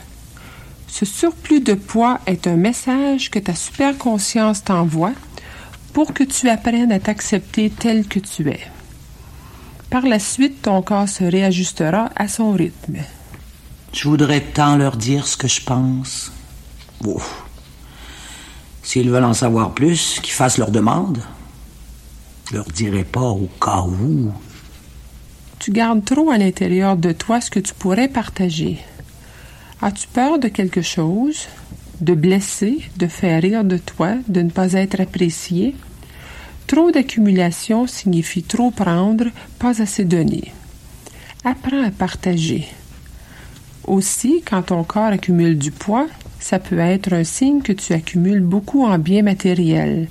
Ce surplus de poids est un message que ta superconscience t'envoie pour que tu apprennes à t'accepter tel que tu es. Par la suite, ton corps se réajustera à son rythme. Je voudrais tant leur dire ce que je pense. Ouf. S'ils veulent en savoir plus, qu'ils fassent leur demande. Je leur dirai pas au cas où. Tu gardes trop à l'intérieur de toi ce que tu pourrais partager. As-tu peur de quelque chose? De blesser, de faire rire de toi, de ne pas être apprécié? Trop d'accumulation signifie trop prendre, pas assez donner. Apprends à partager. Aussi, quand ton corps accumule du poids, ça peut être un signe que tu accumules beaucoup en biens matériels,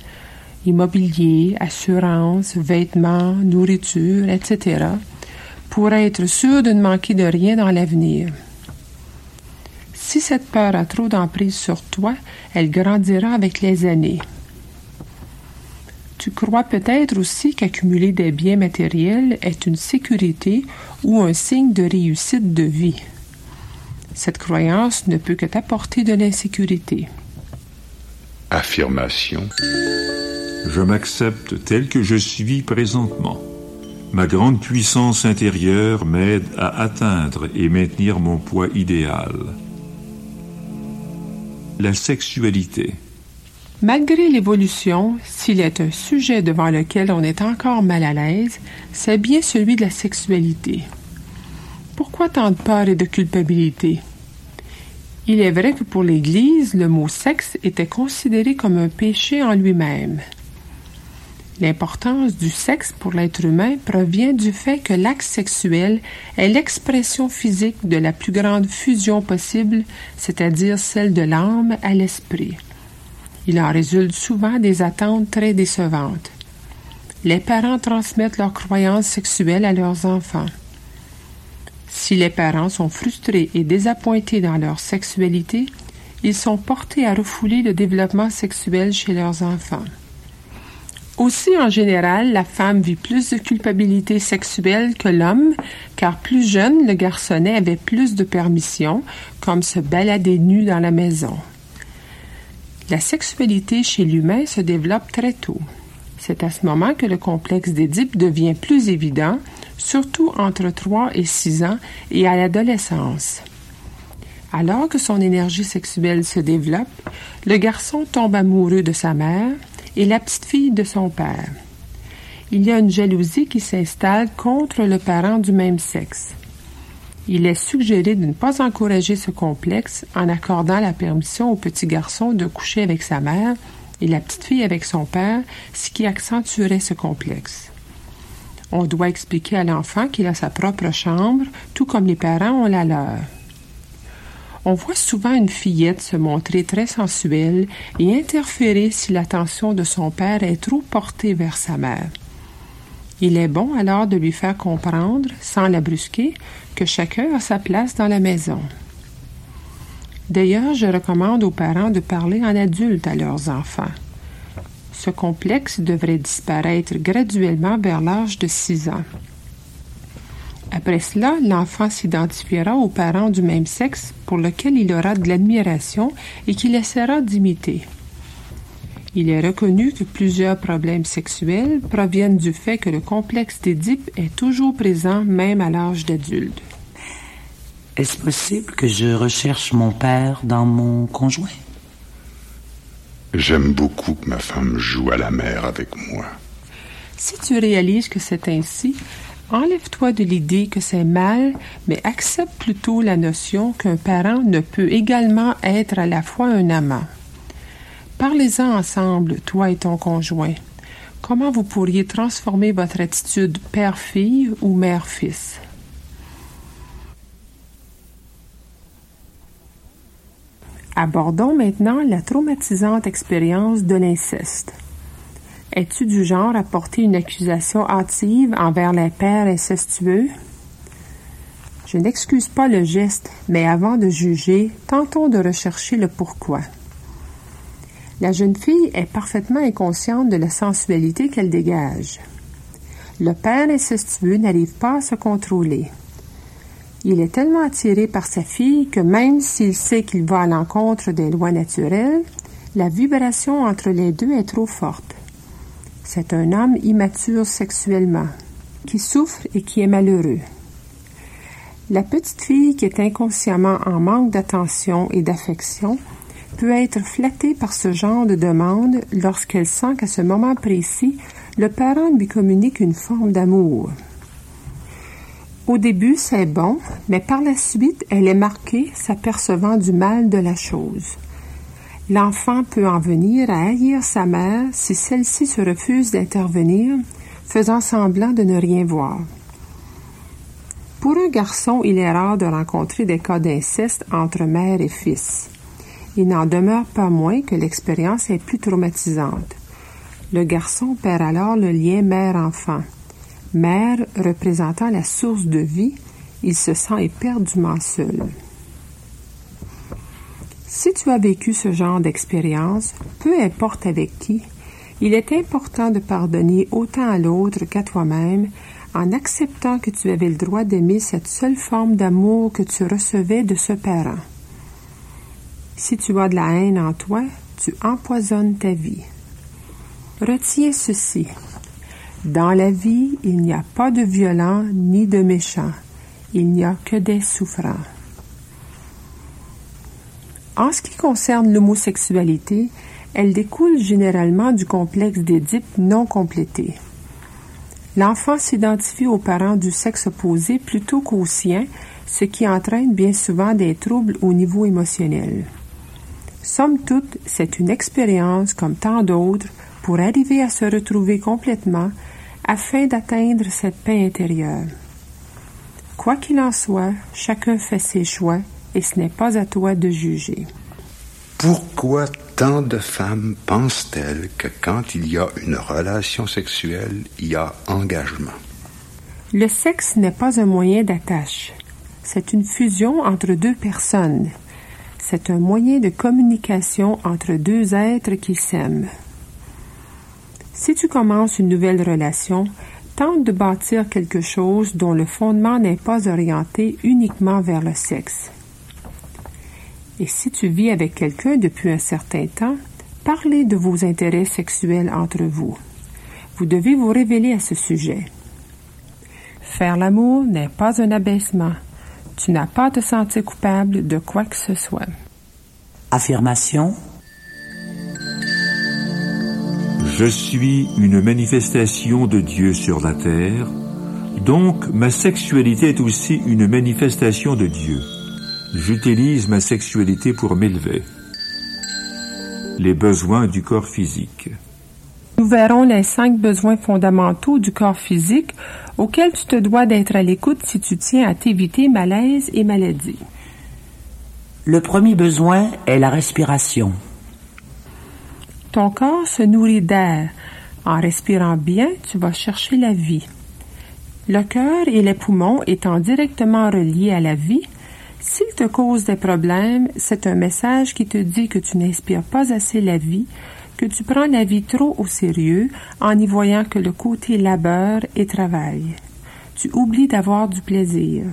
immobilier, assurance, vêtements, nourriture, etc., pour être sûr de ne manquer de rien dans l'avenir. Si cette peur a trop d'emprise sur toi, elle grandira avec les années. Tu crois peut-être aussi qu'accumuler des biens matériels est une sécurité ou un signe de réussite de vie. Cette croyance ne peut que t'apporter de l'insécurité. Affirmation. Je m'accepte tel que je suis présentement. Ma grande puissance intérieure m'aide à atteindre et maintenir mon poids idéal. La sexualité. Malgré l'évolution, s'il est un sujet devant lequel on est encore mal à l'aise, c'est bien celui de la sexualité. Pourquoi tant de peur et de culpabilité? Il est vrai que pour l'Église, le mot sexe était considéré comme un péché en lui-même. L'importance du sexe pour l'être humain provient du fait que l'acte sexuel est l'expression physique de la plus grande fusion possible, c'est-à-dire celle de l'âme à l'esprit. Il en résulte souvent des attentes très décevantes. Les parents transmettent leurs croyances sexuelles à leurs enfants. Si les parents sont frustrés et désappointés dans leur sexualité, ils sont portés à refouler le développement sexuel chez leurs enfants. Aussi, en général, la femme vit plus de culpabilité sexuelle que l'homme, car plus jeune, le garçonnet avait plus de permissions, comme se balader nu dans la maison. La sexualité chez l'humain se développe très tôt. C'est à ce moment que le complexe d'Édipe devient plus évident, surtout entre 3 et 6 ans et à l'adolescence. Alors que son énergie sexuelle se développe, le garçon tombe amoureux de sa mère et la petite fille de son père. Il y a une jalousie qui s'installe contre le parent du même sexe. Il est suggéré de ne pas encourager ce complexe en accordant la permission au petit garçon de coucher avec sa mère et la petite fille avec son père, ce qui accentuerait ce complexe. On doit expliquer à l'enfant qu'il a sa propre chambre, tout comme les parents ont la leur. On voit souvent une fillette se montrer très sensuelle et interférer si l'attention de son père est trop portée vers sa mère. Il est bon alors de lui faire comprendre, sans la brusquer, que chacun a sa place dans la maison. D'ailleurs, je recommande aux parents de parler en adulte à leurs enfants. Ce complexe devrait disparaître graduellement vers l'âge de 6 ans. Après cela, l'enfant s'identifiera aux parents du même sexe pour lequel il aura de l'admiration et qu'il essaiera d'imiter. Il est reconnu que plusieurs problèmes sexuels proviennent du fait que le complexe d'Édipe est toujours présent même à l'âge d'adulte. Est-ce possible que je recherche mon père dans mon conjoint? J'aime beaucoup que ma femme joue à la mer avec moi. Si tu réalises que c'est ainsi, enlève-toi de l'idée que c'est mal, mais accepte plutôt la notion qu'un parent ne peut également être à la fois un amant. Parlez-en ensemble, toi et ton conjoint. Comment vous pourriez transformer votre attitude père-fille ou mère-fils? Abordons maintenant la traumatisante expérience de l'inceste. Es-tu du genre à porter une accusation hâtive envers les pères incestueux? Je n'excuse pas le geste, mais avant de juger, tentons de rechercher le pourquoi. La jeune fille est parfaitement inconsciente de la sensualité qu'elle dégage. Le père incestueux n'arrive pas à se contrôler. Il est tellement attiré par sa fille que même s'il sait qu'il va à l'encontre des lois naturelles, la vibration entre les deux est trop forte. C'est un homme immature sexuellement, qui souffre et qui est malheureux. La petite fille qui est inconsciemment en manque d'attention et d'affection peut être flattée par ce genre de demande lorsqu'elle sent qu'à ce moment précis, le parent lui communique une forme d'amour. Au début, c'est bon, mais par la suite, elle est marquée s'apercevant du mal de la chose. L'enfant peut en venir à haïr sa mère si celle-ci se refuse d'intervenir, faisant semblant de ne rien voir. Pour un garçon, il est rare de rencontrer des cas d'inceste entre mère et fils. Il n'en demeure pas moins que l'expérience est plus traumatisante. Le garçon perd alors le lien mère-enfant. Mère représentant la source de vie, il se sent éperdument seul. Si tu as vécu ce genre d'expérience, peu importe avec qui, il est important de pardonner autant à l'autre qu'à toi-même en acceptant que tu avais le droit d'aimer cette seule forme d'amour que tu recevais de ce parent. Si tu as de la haine en toi, tu empoisonnes ta vie. Retiens ceci. Dans la vie, il n'y a pas de violent ni de méchant. Il n'y a que des souffrants. En ce qui concerne l'homosexualité, elle découle généralement du complexe d'Édipe non complété. L'enfant s'identifie aux parents du sexe opposé plutôt qu'aux siens, ce qui entraîne bien souvent des troubles au niveau émotionnel. Somme toute, c'est une expérience comme tant d'autres pour arriver à se retrouver complètement afin d'atteindre cette paix intérieure. Quoi qu'il en soit, chacun fait ses choix et ce n'est pas à toi de juger. Pourquoi tant de femmes pensent-elles que quand il y a une relation sexuelle, il y a engagement? Le sexe n'est pas un moyen d'attache. C'est une fusion entre deux personnes. C'est un moyen de communication entre deux êtres qui s'aiment. Si tu commences une nouvelle relation, tente de bâtir quelque chose dont le fondement n'est pas orienté uniquement vers le sexe. Et si tu vis avec quelqu'un depuis un certain temps, parlez de vos intérêts sexuels entre vous. Vous devez vous révéler à ce sujet. Faire l'amour n'est pas un abaissement. Tu n'as pas à te sentir coupable de quoi que ce soit. Affirmation. Je suis une manifestation de Dieu sur la terre, donc ma sexualité est aussi une manifestation de Dieu. J'utilise ma sexualité pour m'élever. Les besoins du corps physique. Nous verrons les cinq besoins fondamentaux du corps physique auxquels tu te dois d'être à l'écoute si tu tiens à t'éviter malaise et maladie. Le premier besoin est la respiration. Ton corps se nourrit d'air. En respirant bien, tu vas chercher la vie. Le cœur et les poumons étant directement reliés à la vie, s'il te cause des problèmes, c'est un message qui te dit que tu n'inspires pas assez la vie, que tu prends la vie trop au sérieux en y voyant que le côté labeur et travail. Tu oublies d'avoir du plaisir.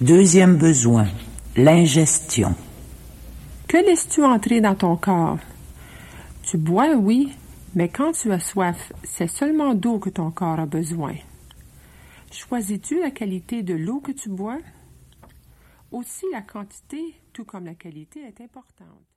Deuxième besoin, l'ingestion. Que laisses-tu entrer dans ton corps? Tu bois, oui, mais quand tu as soif, c'est seulement d'eau que ton corps a besoin. Choisis-tu la qualité de l'eau que tu bois? Aussi, la quantité, tout comme la qualité, est importante.